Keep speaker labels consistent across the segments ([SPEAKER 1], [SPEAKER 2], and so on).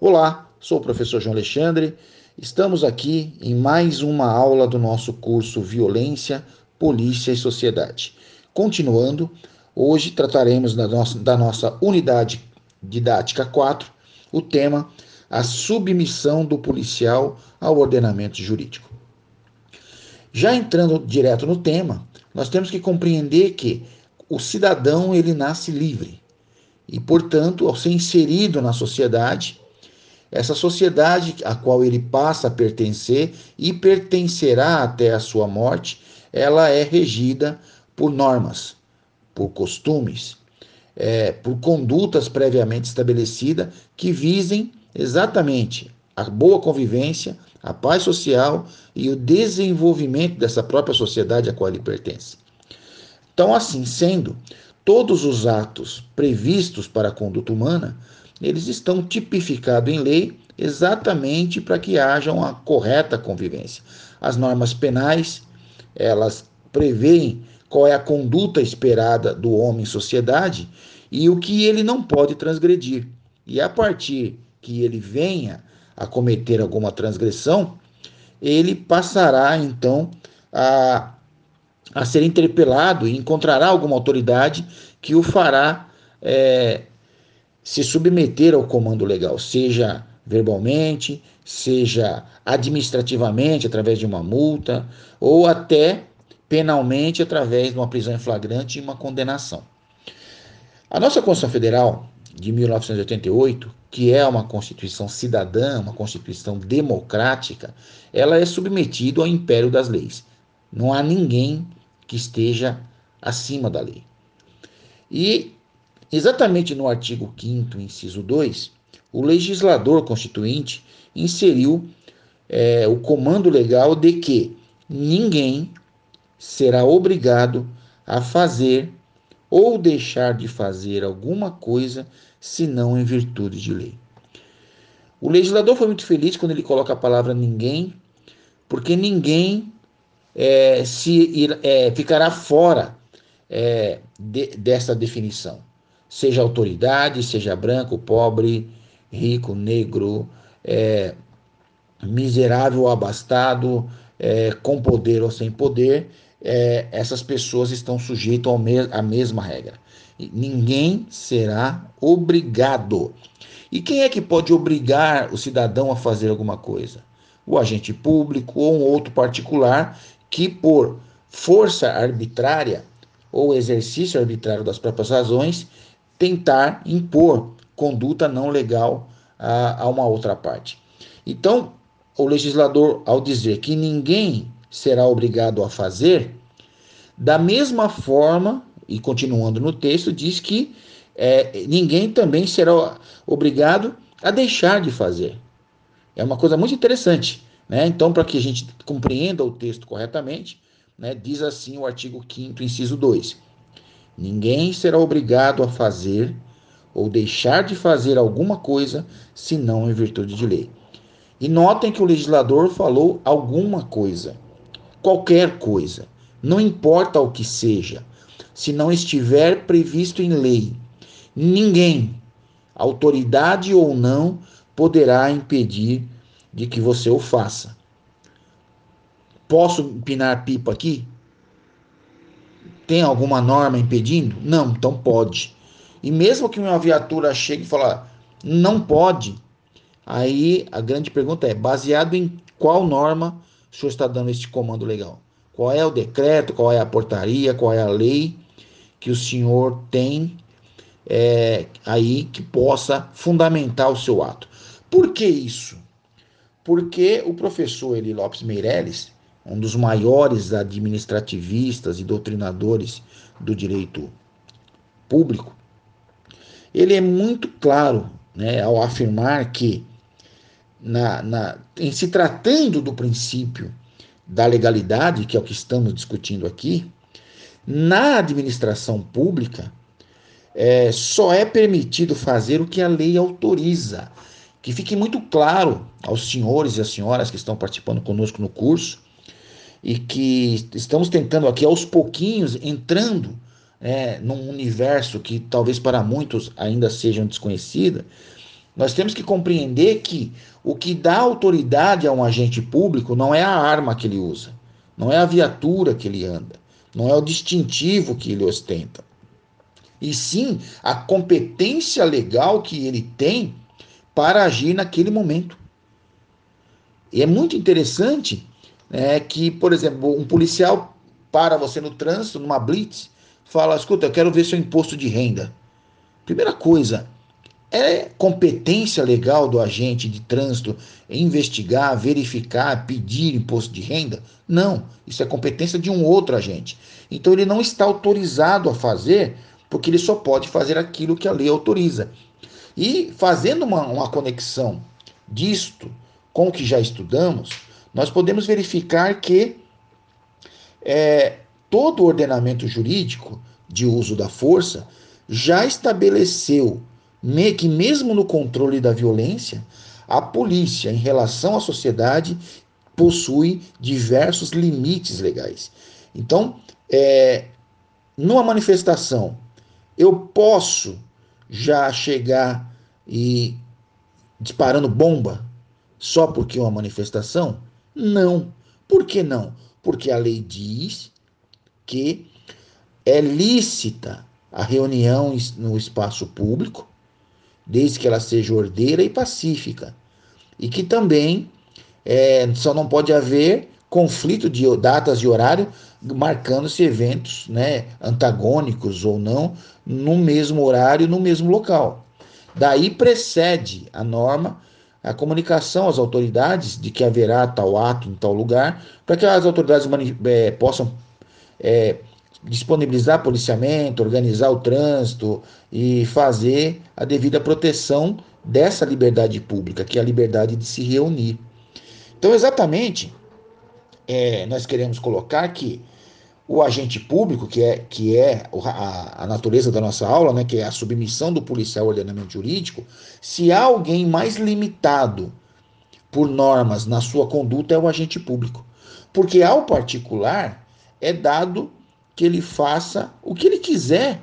[SPEAKER 1] Olá, sou o professor João Alexandre. Estamos aqui em mais uma aula do nosso curso Violência, Polícia e Sociedade. Continuando, hoje trataremos da nossa, da nossa unidade didática 4, o tema a submissão do policial ao ordenamento jurídico. Já entrando direto no tema, nós temos que compreender que o cidadão ele nasce livre e, portanto, ao ser inserido na sociedade, essa sociedade a qual ele passa a pertencer e pertencerá até a sua morte, ela é regida por normas, por costumes, é, por condutas previamente estabelecidas que visem exatamente a boa convivência, a paz social e o desenvolvimento dessa própria sociedade a qual ele pertence. Então, assim sendo, todos os atos previstos para a conduta humana, eles estão tipificados em lei exatamente para que haja uma correta convivência. As normas penais, elas preveem qual é a conduta esperada do homem em sociedade e o que ele não pode transgredir. E a partir que ele venha a cometer alguma transgressão, ele passará então a, a ser interpelado e encontrará alguma autoridade que o fará é, se submeter ao comando legal, seja verbalmente, seja administrativamente, através de uma multa, ou até penalmente, através de uma prisão em flagrante e uma condenação. A nossa Constituição Federal de 1988, que é uma Constituição cidadã, uma Constituição democrática, ela é submetida ao império das leis. Não há ninguém que esteja acima da lei. E, exatamente no artigo 5, inciso 2, o legislador constituinte inseriu é, o comando legal de que ninguém será obrigado a fazer ou deixar de fazer alguma coisa senão em virtude de lei. O legislador foi muito feliz quando ele coloca a palavra ninguém, porque ninguém é, se é, ficará fora é, de, dessa definição. Seja autoridade, seja branco, pobre, rico, negro, é, miserável ou abastado, é, com poder ou sem poder, é, essas pessoas estão sujeitas à mesma regra. Ninguém será obrigado. E quem é que pode obrigar o cidadão a fazer alguma coisa? O agente público ou um outro particular que, por força arbitrária ou exercício arbitrário das próprias razões, tentar impor conduta não legal a, a uma outra parte. Então, o legislador, ao dizer que ninguém será obrigado a fazer, da mesma forma, e continuando no texto, diz que é, ninguém também será obrigado a deixar de fazer. É uma coisa muito interessante. Né? Então, para que a gente compreenda o texto corretamente, né, diz assim o artigo 5, inciso 2: Ninguém será obrigado a fazer ou deixar de fazer alguma coisa senão em virtude de lei. E notem que o legislador falou alguma coisa, qualquer coisa, não importa o que seja, se não estiver previsto em lei. Ninguém, autoridade ou não, poderá impedir de que você o faça. Posso empinar pipa aqui? Tem alguma norma impedindo? Não, então pode. E mesmo que uma viatura chegue e fale, não pode, aí a grande pergunta é, baseado em qual norma o senhor está dando este comando legal? Qual é o decreto, qual é a portaria, qual é a lei que o senhor tem é, aí que possa fundamentar o seu ato? Por que isso? Porque o professor Eli Lopes Meirelles, um dos maiores administrativistas e doutrinadores do direito público, ele é muito claro né, ao afirmar que, na, na, em se tratando do princípio da legalidade, que é o que estamos discutindo aqui, na administração pública, é, só é permitido fazer o que a lei autoriza. Que fique muito claro aos senhores e às senhoras que estão participando conosco no curso e que estamos tentando aqui aos pouquinhos entrando é, num universo que talvez para muitos ainda sejam desconhecida, Nós temos que compreender que o que dá autoridade a um agente público não é a arma que ele usa, não é a viatura que ele anda, não é o distintivo que ele ostenta, e sim a competência legal que ele tem para agir naquele momento. E é muito interessante é, que, por exemplo, um policial para você no trânsito, numa blitz, fala: escuta, eu quero ver seu imposto de renda. Primeira coisa, é competência legal do agente de trânsito investigar, verificar, pedir imposto de renda? Não, isso é competência de um outro agente. Então ele não está autorizado a fazer, porque ele só pode fazer aquilo que a lei autoriza. E fazendo uma, uma conexão disto com o que já estudamos, nós podemos verificar que é, todo o ordenamento jurídico de uso da força já estabeleceu que, mesmo no controle da violência, a polícia, em relação à sociedade, possui diversos limites legais. Então, é, numa manifestação, eu posso já chegar e disparando bomba só porque é uma manifestação? Não. Por que não? Porque a lei diz que é lícita a reunião no espaço público, desde que ela seja ordeira e pacífica. E que também é, só não pode haver conflito de datas e horário marcando-se eventos né, antagônicos ou não no mesmo horário, no mesmo local. Daí precede a norma a comunicação às autoridades de que haverá tal ato em tal lugar, para que as autoridades é, possam é, disponibilizar policiamento, organizar o trânsito e fazer a devida proteção dessa liberdade pública, que é a liberdade de se reunir. Então, exatamente, é, nós queremos colocar que o agente público, que é, que é a, a, natureza da nossa aula, né, que é a submissão do policial ao ordenamento jurídico, se há alguém mais limitado por normas na sua conduta é o agente público. Porque ao particular é dado que ele faça o que ele quiser,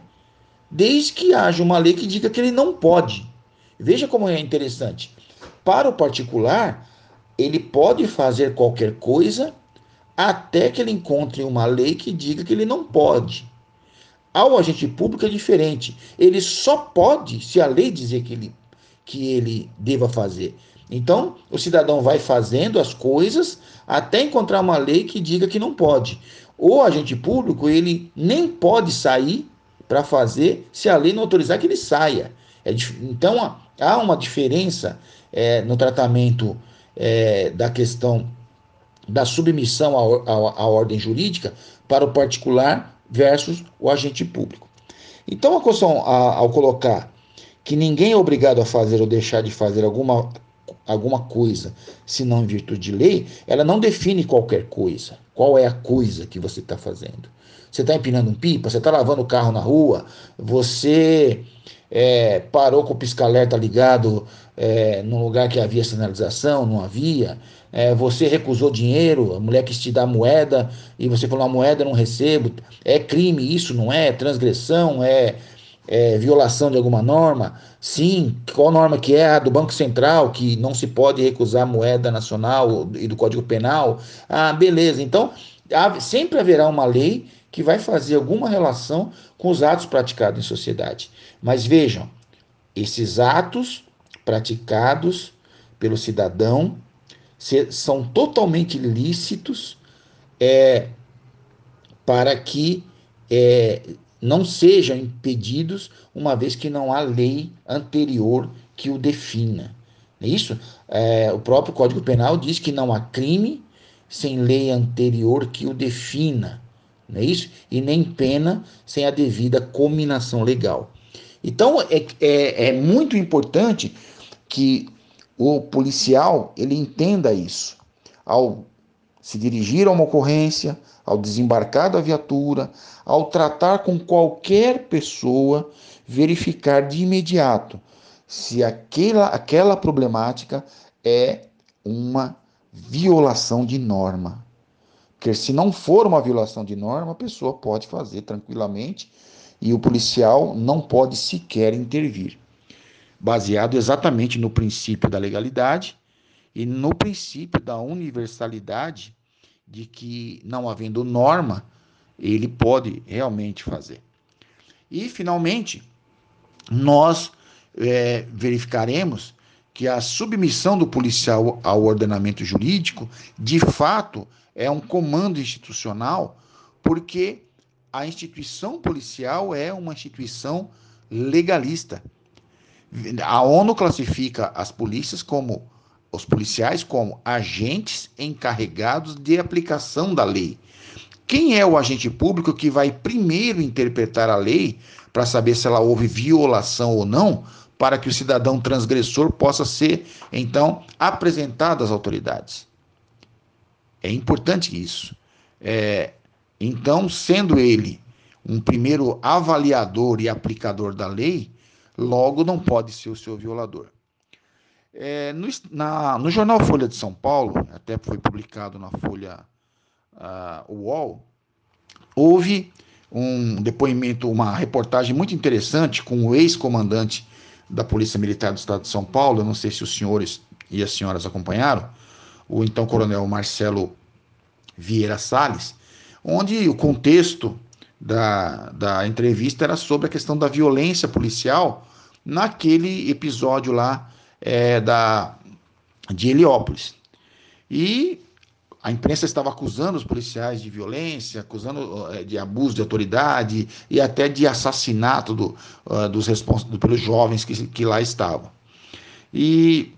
[SPEAKER 1] desde que haja uma lei que diga que ele não pode. Veja como é interessante. Para o particular, ele pode fazer qualquer coisa até que ele encontre uma lei que diga que ele não pode. Ao agente público é diferente. Ele só pode se a lei dizer que ele, que ele deva fazer. Então, o cidadão vai fazendo as coisas até encontrar uma lei que diga que não pode. O agente público, ele nem pode sair para fazer se a lei não autorizar que ele saia. É, então, há uma diferença é, no tratamento é, da questão da submissão à, à, ordem jurídica para o particular versus o agente público. Então, a questão, a, ao colocar que ninguém é obrigado a fazer ou deixar de fazer alguma, alguma coisa, se não em virtude de lei, ela não define qualquer coisa. Qual é a coisa que você está fazendo? Você está empinando um pipa? Você está lavando o carro na rua? Você é, parou com o pisca-alerta ligado é, lugar que havia sinalização? Não havia? é, você recusou dinheiro, a mulher quis te dar moeda e você falou: a moeda não recebo. É crime isso, não é? Transgressão, é, é violação de alguma norma? Sim. Qual norma que é? A do Banco Central, que não se pode recusar moeda nacional e do Código Penal? Ah, beleza. Então, sempre haverá uma lei que vai fazer alguma relação com os atos praticados em sociedade. Mas vejam, esses atos praticados pelo cidadão são totalmente lícitos é, para que é, não sejam impedidos, uma vez que não há lei anterior que o defina. É isso? É, o próprio Código Penal diz que não há crime sem lei anterior que o defina. Não é isso? E nem pena sem a devida cominação legal. Então, é, é, é muito importante que o policial ele entenda isso. Ao se dirigir a uma ocorrência, ao desembarcar da viatura, ao tratar com qualquer pessoa, verificar de imediato se aquela, aquela problemática é uma violação de norma. Porque se não for uma violação de norma, a pessoa pode fazer tranquilamente e o policial não pode sequer intervir. baseado exatamente no princípio da legalidade e no princípio da universalidade de que, não havendo norma, ele pode realmente fazer. E, finalmente, nós é, verificaremos que a submissão do policial ao ordenamento jurídico, de fato, é um comando institucional, porque a instituição policial é uma instituição legalista. A ONU classifica as polícias como os policiais como agentes encarregados de aplicação da lei. Quem é o agente público que vai primeiro interpretar a lei para saber se ela houve violação ou não, para que o cidadão transgressor possa ser, então, apresentado às autoridades? É importante isso. É, então, sendo ele um primeiro avaliador e aplicador da lei, logo não pode ser o seu violador. É, no, na, no jornal Folha de São Paulo, até foi publicado na Folha uh, UOL, houve um depoimento, uma reportagem muito interessante com o ex-comandante da Polícia Militar do Estado de São Paulo, eu não sei se os senhores e as senhoras acompanharam, o então coronel Marcelo Vieira Salles, onde o contexto da, da entrevista era sobre a questão da violência policial naquele episódio lá é, da, de Heliópolis. E a imprensa estava acusando os policiais de violência, acusando é, de abuso de autoridade e até de assassinato do, uh, dos responsáveis pelos jovens que, que lá estavam. E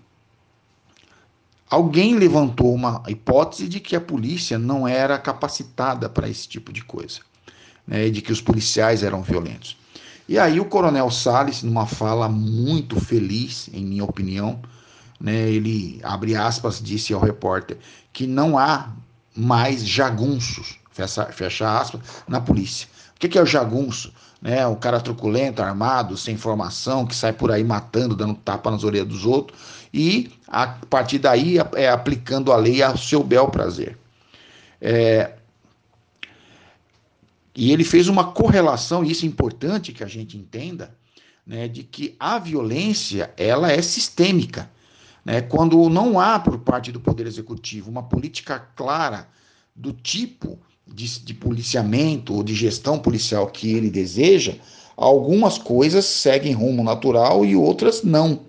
[SPEAKER 1] alguém levantou uma hipótese de que a polícia não era capacitada para esse tipo de coisa, né, de que os policiais eram violentos. E aí o Coronel Salles, numa fala muito feliz, em minha opinião, né, ele abre aspas disse ao repórter que não há mais jagunços, fecha, fecha aspas, na polícia. O que, que é o jagunço? Né, o cara truculento, armado, sem formação, que sai por aí matando, dando tapa nas orelhas dos outros, e a partir daí é aplicando a lei ao seu bel prazer. É, e ele fez uma correlação, e isso é importante que a gente entenda, né, de que a violência ela é sistêmica. Né? Quando não há por parte do Poder Executivo uma política clara do tipo de, de policiamento ou de gestão policial que ele deseja, algumas coisas seguem rumo natural e outras não.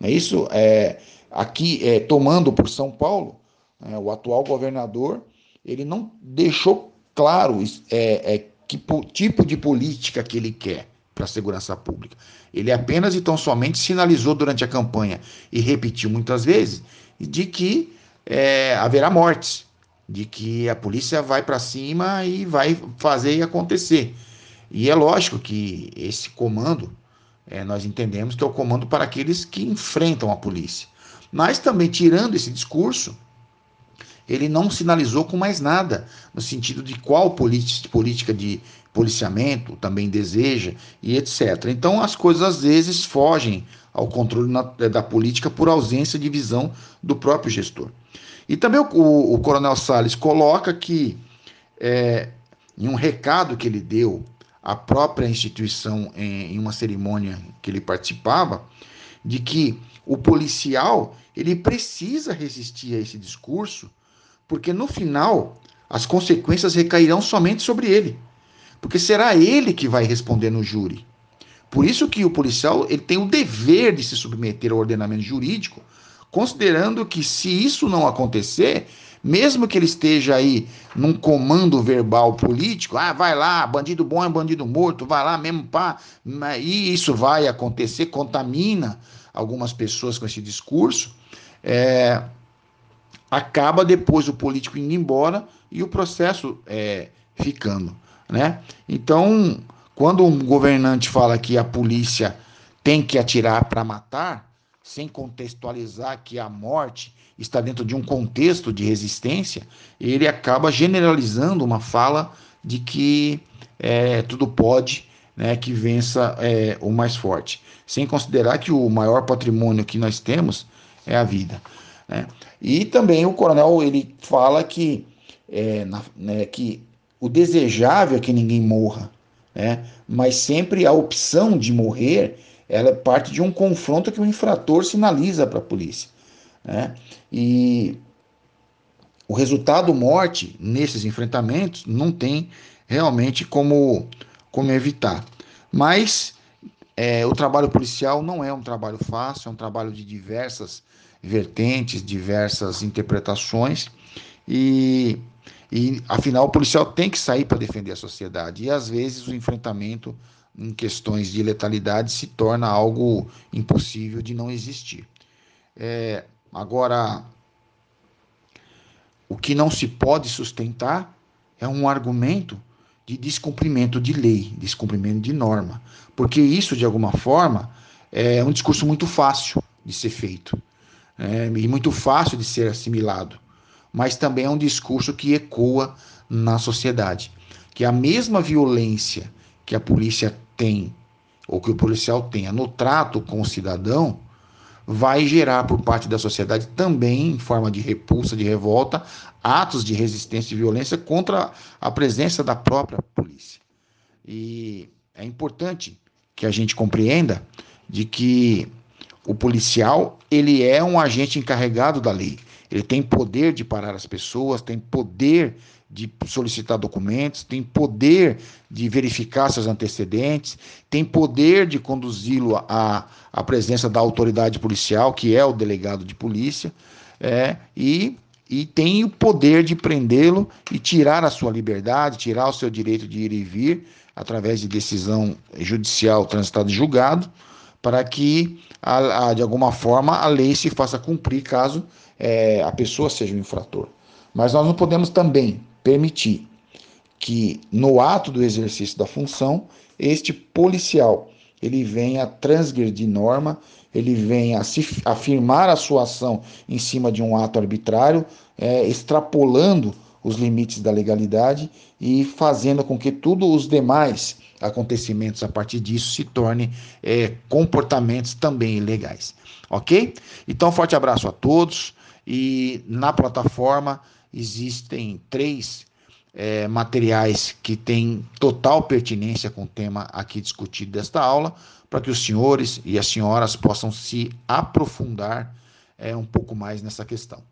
[SPEAKER 1] É isso é aqui é, tomando por São Paulo, é, o atual governador ele não deixou claro é, é, que tipo de política que ele quer para a segurança pública. Ele apenas e tão somente sinalizou durante a campanha e repetiu muitas vezes de que é, haverá mortes, de que a polícia vai para cima e vai fazer acontecer. E é lógico que esse comando, é, nós entendemos que é o comando para aqueles que enfrentam a polícia. Mas também tirando esse discurso, ele não sinalizou com mais nada, no sentido de qual política de policiamento também deseja e etc. Então as coisas às vezes fogem ao controle eh, da política por ausência de visão do próprio gestor. E também o, o, o Coronel Salles coloca que, é, em um recado que ele deu à própria instituição em uma cerimônia que ele participava, de que o policial ele precisa resistir a esse discurso porque no final as consequências recairão somente sobre ele, porque será ele que vai responder no júri. Por isso que o policial ele tem o dever de se submeter ao ordenamento jurídico, considerando que se isso não acontecer, mesmo que ele esteja aí num comando verbal político, ah, vai lá, bandido bom é bandido morto, vai lá mesmo, pá, e isso vai acontecer, contamina algumas pessoas com esse discurso, é, acaba depois o político indo embora e o processo é, ficando, né? Então, quando um governante fala que a polícia tem que atirar para matar, sem contextualizar que a morte está dentro de um contexto de resistência, ele acaba generalizando uma fala de que é, tudo pode, né, que vença é, o mais forte, sem considerar que o maior patrimônio que nós temos é a vida. Né? E também o coronel ele fala que, é, na, né, que o desejável é que ninguém morra, né? mas sempre a opção de morrer ela é parte de um confronto que o infrator sinaliza para a polícia. Né? E o resultado morte nesses enfrentamentos não tem realmente como, como evitar. Mas é, o trabalho policial não é um trabalho fácil, é um trabalho de diversas vertentes, diversas interpretações, e, e afinal o policial tem que sair para defender a sociedade, e às vezes o enfrentamento em questões de letalidade se torna algo impossível de não existir. É, agora, o que não se pode sustentar é um argumento de descumprimento de lei, descumprimento de norma, porque isso, de alguma forma, é um discurso muito fácil de ser feito é, e muito fácil de ser assimilado, mas também é um discurso que ecoa na sociedade, que a mesma violência que a polícia tem, ou que o policial tenha no trato com o cidadão, vai gerar por parte da sociedade também, em forma de repulsa, de revolta, atos de resistência e violência contra a presença da própria polícia. E é importante que a gente compreenda de que o policial, ele é um agente encarregado da lei. Ele tem poder de parar as pessoas, tem poder de solicitar documentos, tem poder de verificar seus antecedentes, tem poder de conduzi-lo à, à presença da autoridade policial, que é o delegado de polícia, é, e, e tem o poder de prendê-lo e tirar a sua liberdade, tirar o seu direito de ir e vir, através de decisão judicial transitada e julgado, para que, a, a, de alguma forma, a lei se faça cumprir caso é, a pessoa seja um infrator. Mas nós não podemos também permitir que no ato do exercício da função este policial ele venha transgredir norma, ele venha se afirmar a sua ação em cima de um ato arbitrário, é, extrapolando os limites da legalidade e fazendo com que todos os demais acontecimentos a partir disso se tornem é, comportamentos também ilegais. Ok? Então, forte abraço a todos e na plataforma existem três é, materiais que têm total pertinência com o tema aqui discutido desta aula, para que os senhores e as senhoras possam se aprofundar é, um pouco mais nessa questão.